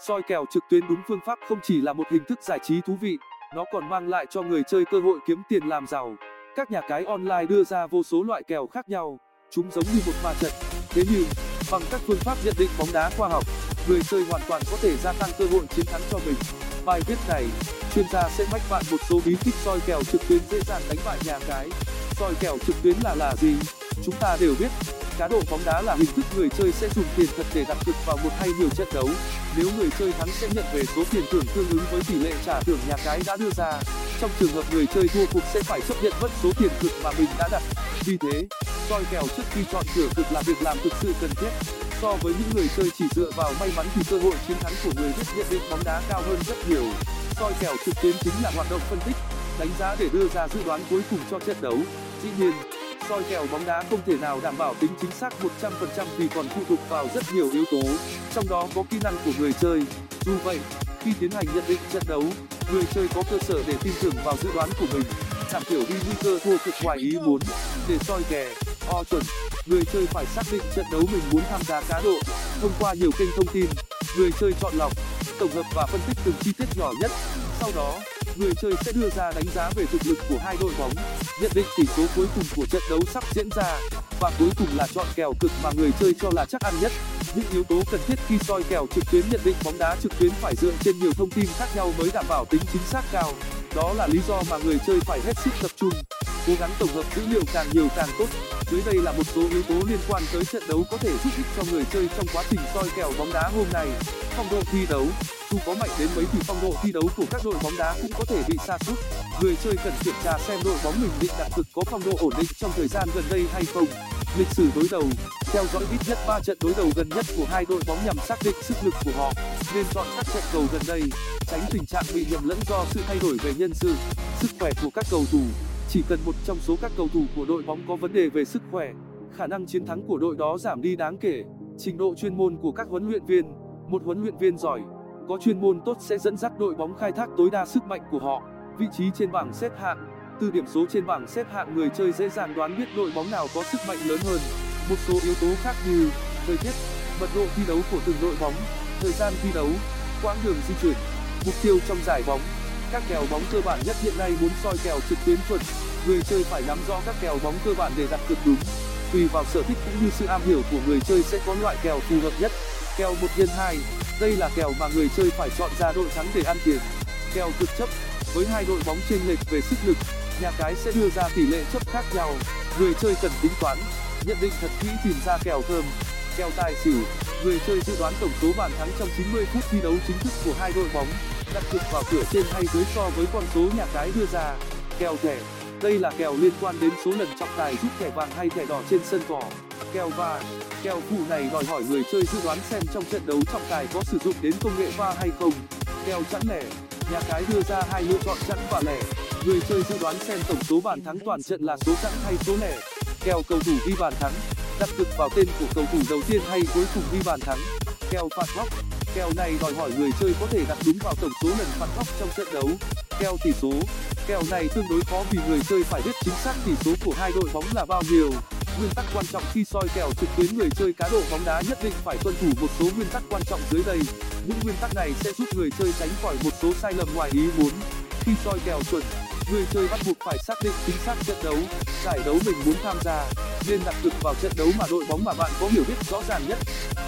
soi kèo trực tuyến đúng phương pháp không chỉ là một hình thức giải trí thú vị, nó còn mang lại cho người chơi cơ hội kiếm tiền làm giàu. Các nhà cái online đưa ra vô số loại kèo khác nhau, chúng giống như một ma trận. Thế nhưng, bằng các phương pháp nhận định bóng đá khoa học, người chơi hoàn toàn có thể gia tăng cơ hội chiến thắng cho mình. Bài viết này, chuyên gia sẽ mách bạn một số bí kíp soi kèo trực tuyến dễ dàng đánh bại nhà cái. Soi kèo trực tuyến là là gì? Chúng ta đều biết cá độ bóng đá là hình thức người chơi sẽ dùng tiền thật để đặt cược vào một hay nhiều trận đấu. Nếu người chơi thắng sẽ nhận về số tiền thưởng tương ứng với tỷ lệ trả thưởng nhà cái đã đưa ra. Trong trường hợp người chơi thua cuộc sẽ phải chấp nhận mất số tiền cược mà mình đã đặt. Vì thế, soi kèo trước khi chọn cửa cược là việc làm thực sự cần thiết. So với những người chơi chỉ dựa vào may mắn thì cơ hội chiến thắng của người biết nhận định bóng đá cao hơn rất nhiều. Soi kèo trực tuyến chính là hoạt động phân tích, đánh giá để đưa ra dự đoán cuối cùng cho trận đấu. Dĩ nhiên soi kèo bóng đá không thể nào đảm bảo tính chính xác 100% vì còn phụ thuộc vào rất nhiều yếu tố, trong đó có kỹ năng của người chơi. Dù vậy, khi tiến hành nhận định trận đấu, người chơi có cơ sở để tin tưởng vào dự đoán của mình, giảm thiểu đi nguy cơ thua cực ngoài ý muốn. Để soi kè, o chuẩn người chơi phải xác định trận đấu mình muốn tham gia cá độ. Thông qua nhiều kênh thông tin, người chơi chọn lọc, tổng hợp và phân tích từng chi tiết nhỏ nhất. Sau đó người chơi sẽ đưa ra đánh giá về thực lực của hai đội bóng, nhận định tỷ số cuối cùng của trận đấu sắp diễn ra, và cuối cùng là chọn kèo cực mà người chơi cho là chắc ăn nhất. Những yếu tố cần thiết khi soi kèo trực tuyến nhận định bóng đá trực tuyến phải dựa trên nhiều thông tin khác nhau mới đảm bảo tính chính xác cao. Đó là lý do mà người chơi phải hết sức tập trung cố gắng tổng hợp dữ liệu càng nhiều càng tốt. Dưới đây là một số yếu tố liên quan tới trận đấu có thể giúp ích cho người chơi trong quá trình soi kèo bóng đá hôm nay. Phong độ thi đấu, dù có mạnh đến mấy thì phong độ thi đấu của các đội bóng đá cũng có thể bị sa sút. Người chơi cần kiểm tra xem đội bóng mình định đặt cược có phong độ ổn định trong thời gian gần đây hay không. Lịch sử đối đầu, theo dõi ít nhất trận đối đầu gần nhất của hai đội bóng nhằm xác định sức lực của họ, nên chọn các trận cầu gần đây, tránh tình trạng bị nhầm lẫn do sự thay đổi về nhân sự, sức khỏe của các cầu thủ chỉ cần một trong số các cầu thủ của đội bóng có vấn đề về sức khỏe, khả năng chiến thắng của đội đó giảm đi đáng kể. Trình độ chuyên môn của các huấn luyện viên, một huấn luyện viên giỏi, có chuyên môn tốt sẽ dẫn dắt đội bóng khai thác tối đa sức mạnh của họ. Vị trí trên bảng xếp hạng, từ điểm số trên bảng xếp hạng người chơi dễ dàng đoán biết đội bóng nào có sức mạnh lớn hơn. Một số yếu tố khác như thời tiết, mật độ thi đấu của từng đội bóng, thời gian thi đấu, quãng đường di chuyển, mục tiêu trong giải bóng các kèo bóng cơ bản nhất hiện nay muốn soi kèo trực tuyến chuẩn. Người chơi phải nắm rõ các kèo bóng cơ bản để đặt cược đúng. Tùy vào sở thích cũng như sự am hiểu của người chơi sẽ có loại kèo phù hợp nhất. Kèo một x hai, đây là kèo mà người chơi phải chọn ra đội thắng để ăn tiền. Kèo cực chấp, với hai đội bóng chênh lệch về sức lực, nhà cái sẽ đưa ra tỷ lệ chấp khác nhau. Người chơi cần tính toán, nhận định thật kỹ tìm ra kèo thơm, kèo tài xỉu. Người chơi dự đoán tổng số bàn thắng trong 90 phút thi đấu chính thức của hai đội bóng đặt cược vào cửa trên hay dưới so với con số nhà cái đưa ra. Kèo thẻ. Đây là kèo liên quan đến số lần trọng tài rút thẻ vàng hay thẻ đỏ trên sân cỏ. Kèo va kèo phụ này đòi hỏi người chơi dự đoán xem trong trận đấu trọng tài có sử dụng đến công nghệ va hay không. Kèo chẵn lẻ. Nhà cái đưa ra hai lựa chọn chẵn và lẻ. Người chơi dự đoán xem tổng số bàn thắng toàn trận là số chẵn hay số lẻ. Kèo cầu thủ ghi bàn thắng. Đặt cược vào tên của cầu thủ đầu tiên hay cuối cùng ghi bàn thắng. Kèo phạt góc kèo này đòi hỏi người chơi có thể đặt đúng vào tổng số lần phạt góc trong trận đấu. Kèo tỷ số. Kèo này tương đối khó vì người chơi phải biết chính xác tỷ số của hai đội bóng là bao nhiêu. Nguyên tắc quan trọng khi soi kèo trực tuyến người chơi cá độ bóng đá nhất định phải tuân thủ một số nguyên tắc quan trọng dưới đây. Những nguyên tắc này sẽ giúp người chơi tránh khỏi một số sai lầm ngoài ý muốn. Khi soi kèo chuẩn, người chơi bắt buộc phải xác định chính xác trận đấu, giải đấu mình muốn tham gia, nên đặt cược vào trận đấu mà đội bóng mà bạn có hiểu biết rõ ràng nhất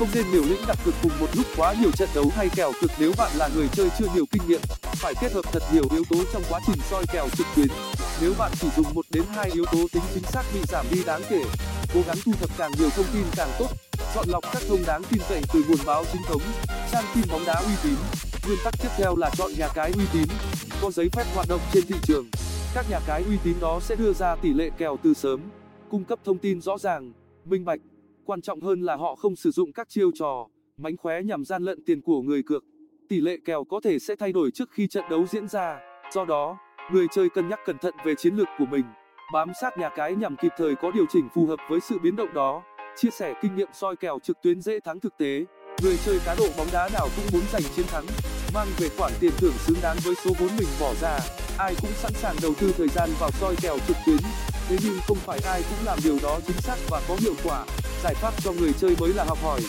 không nên liều lĩnh đặt cược cùng một lúc quá nhiều trận đấu hay kèo cực nếu bạn là người chơi chưa nhiều kinh nghiệm. Phải kết hợp thật nhiều yếu tố trong quá trình soi kèo trực tuyến. Nếu bạn chỉ dùng một đến hai yếu tố tính chính xác bị giảm đi đáng kể, cố gắng thu thập càng nhiều thông tin càng tốt. Chọn lọc các thông đáng tin cậy từ nguồn báo chính thống, trang tin bóng đá uy tín. Nguyên tắc tiếp theo là chọn nhà cái uy tín, có giấy phép hoạt động trên thị trường. Các nhà cái uy tín đó sẽ đưa ra tỷ lệ kèo từ sớm, cung cấp thông tin rõ ràng, minh bạch quan trọng hơn là họ không sử dụng các chiêu trò, mánh khóe nhằm gian lận tiền của người cược. Tỷ lệ kèo có thể sẽ thay đổi trước khi trận đấu diễn ra. Do đó, người chơi cân nhắc cẩn thận về chiến lược của mình, bám sát nhà cái nhằm kịp thời có điều chỉnh phù hợp với sự biến động đó. Chia sẻ kinh nghiệm soi kèo trực tuyến dễ thắng thực tế. Người chơi cá độ bóng đá nào cũng muốn giành chiến thắng, mang về khoản tiền thưởng xứng đáng với số vốn mình bỏ ra. Ai cũng sẵn sàng đầu tư thời gian vào soi kèo trực tuyến thế nhưng không phải ai cũng làm điều đó chính xác và có hiệu quả. Giải pháp cho người chơi mới là học hỏi,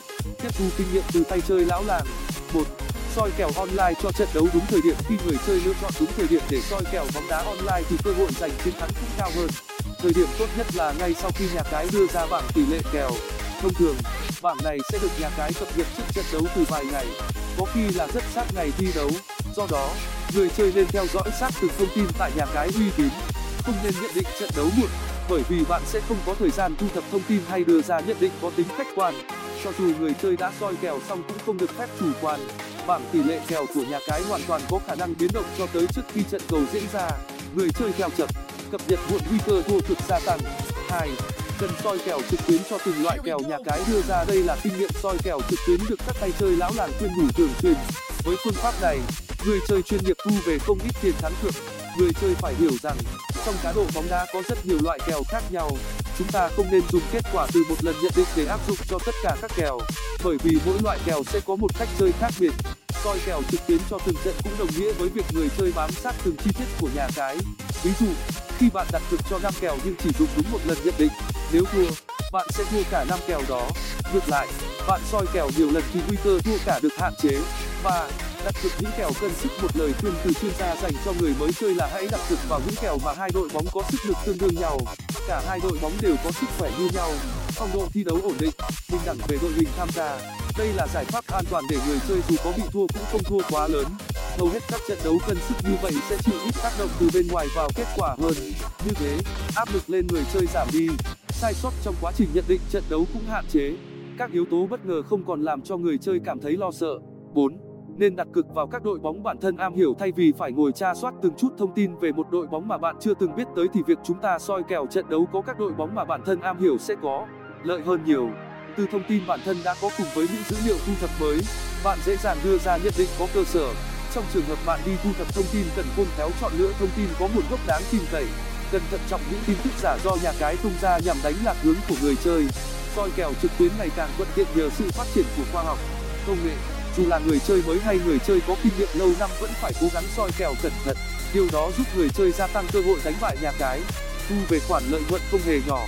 tiếp thu kinh nghiệm từ tay chơi lão làng. Soi kèo online cho trận đấu đúng thời điểm. Khi người chơi lựa chọn đúng thời điểm để soi kèo bóng đá online thì cơ hội giành chiến thắng cũng cao hơn. Thời điểm tốt nhất là ngay sau khi nhà cái đưa ra bảng tỷ lệ kèo. Thông thường, bảng này sẽ được nhà cái cập nhật trước trận đấu từ vài ngày, có khi là rất sát ngày thi đấu. Do đó, người chơi nên theo dõi sát từng thông tin tại nhà cái uy tín không nên nhận định trận đấu muộn, bởi vì bạn sẽ không có thời gian thu thập thông tin hay đưa ra nhận định có tính khách quan. Cho dù người chơi đã soi kèo xong cũng không được phép chủ quan. Bảng tỷ lệ kèo của nhà cái hoàn toàn có khả năng biến động cho tới trước khi trận cầu diễn ra. Người chơi kèo chậm, cập nhật muộn nguy cơ thua cực gia tăng. Cần soi kèo trực tuyến cho từng loại kèo nhà cái đưa ra. Đây là kinh nghiệm soi kèo trực tuyến được các tay chơi lão làng khuyên nhủ thường xuyên. Với phương pháp này, người chơi chuyên nghiệp thu về không ít tiền thắng cược. Người chơi phải hiểu rằng trong cá độ bóng đá có rất nhiều loại kèo khác nhau, chúng ta không nên dùng kết quả từ một lần nhận định để áp dụng cho tất cả các kèo, bởi vì mỗi loại kèo sẽ có một cách chơi khác biệt. Soi kèo trực tuyến cho từng trận cũng đồng nghĩa với việc người chơi bám sát từng chi tiết của nhà cái. Ví dụ, khi bạn đặt cược cho kèo nhưng chỉ dùng đúng một lần nhận định, nếu thua, bạn sẽ thua cả năm kèo đó. Ngược lại, bạn soi kèo nhiều lần thì nguy cơ thua cả được hạn chế. Và đặt cược những kèo cân sức một lời khuyên từ chuyên gia dành cho người mới chơi là hãy đặt cược vào những kèo mà hai đội bóng có sức lực tương đương nhau. Cả hai đội bóng đều có sức khỏe như nhau. Phong độ thi đấu ổn định, bình đẳng về đội hình tham gia. Đây là giải pháp an toàn để người chơi dù có bị thua cũng không thua quá lớn. Hầu hết các trận đấu cân sức như vậy sẽ chịu ít tác động từ bên ngoài vào kết quả hơn. Như thế, áp lực lên người chơi giảm đi. Sai sót trong quá trình nhận định trận đấu cũng hạn chế. Các yếu tố bất ngờ không còn làm cho người chơi cảm thấy lo sợ. 4 nên đặt cược vào các đội bóng bản thân am hiểu thay vì phải ngồi tra soát từng chút thông tin về một đội bóng mà bạn chưa từng biết tới thì việc chúng ta soi kèo trận đấu có các đội bóng mà bản thân am hiểu sẽ có lợi hơn nhiều. Từ thông tin bản thân đã có cùng với những dữ liệu thu thập mới, bạn dễ dàng đưa ra nhận định có cơ sở. Trong trường hợp bạn đi thu thập thông tin cần khôn khéo chọn lựa thông tin có nguồn gốc đáng tin cậy, cần thận trọng những tin tức giả do nhà cái tung ra nhằm đánh lạc hướng của người chơi. Soi kèo trực tuyến ngày càng thuận tiện nhờ sự phát triển của khoa học, công nghệ dù là người chơi mới hay người chơi có kinh nghiệm lâu năm vẫn phải cố gắng soi kèo cẩn thận. Điều đó giúp người chơi gia tăng cơ hội đánh bại nhà cái. Thu về khoản lợi nhuận không hề nhỏ.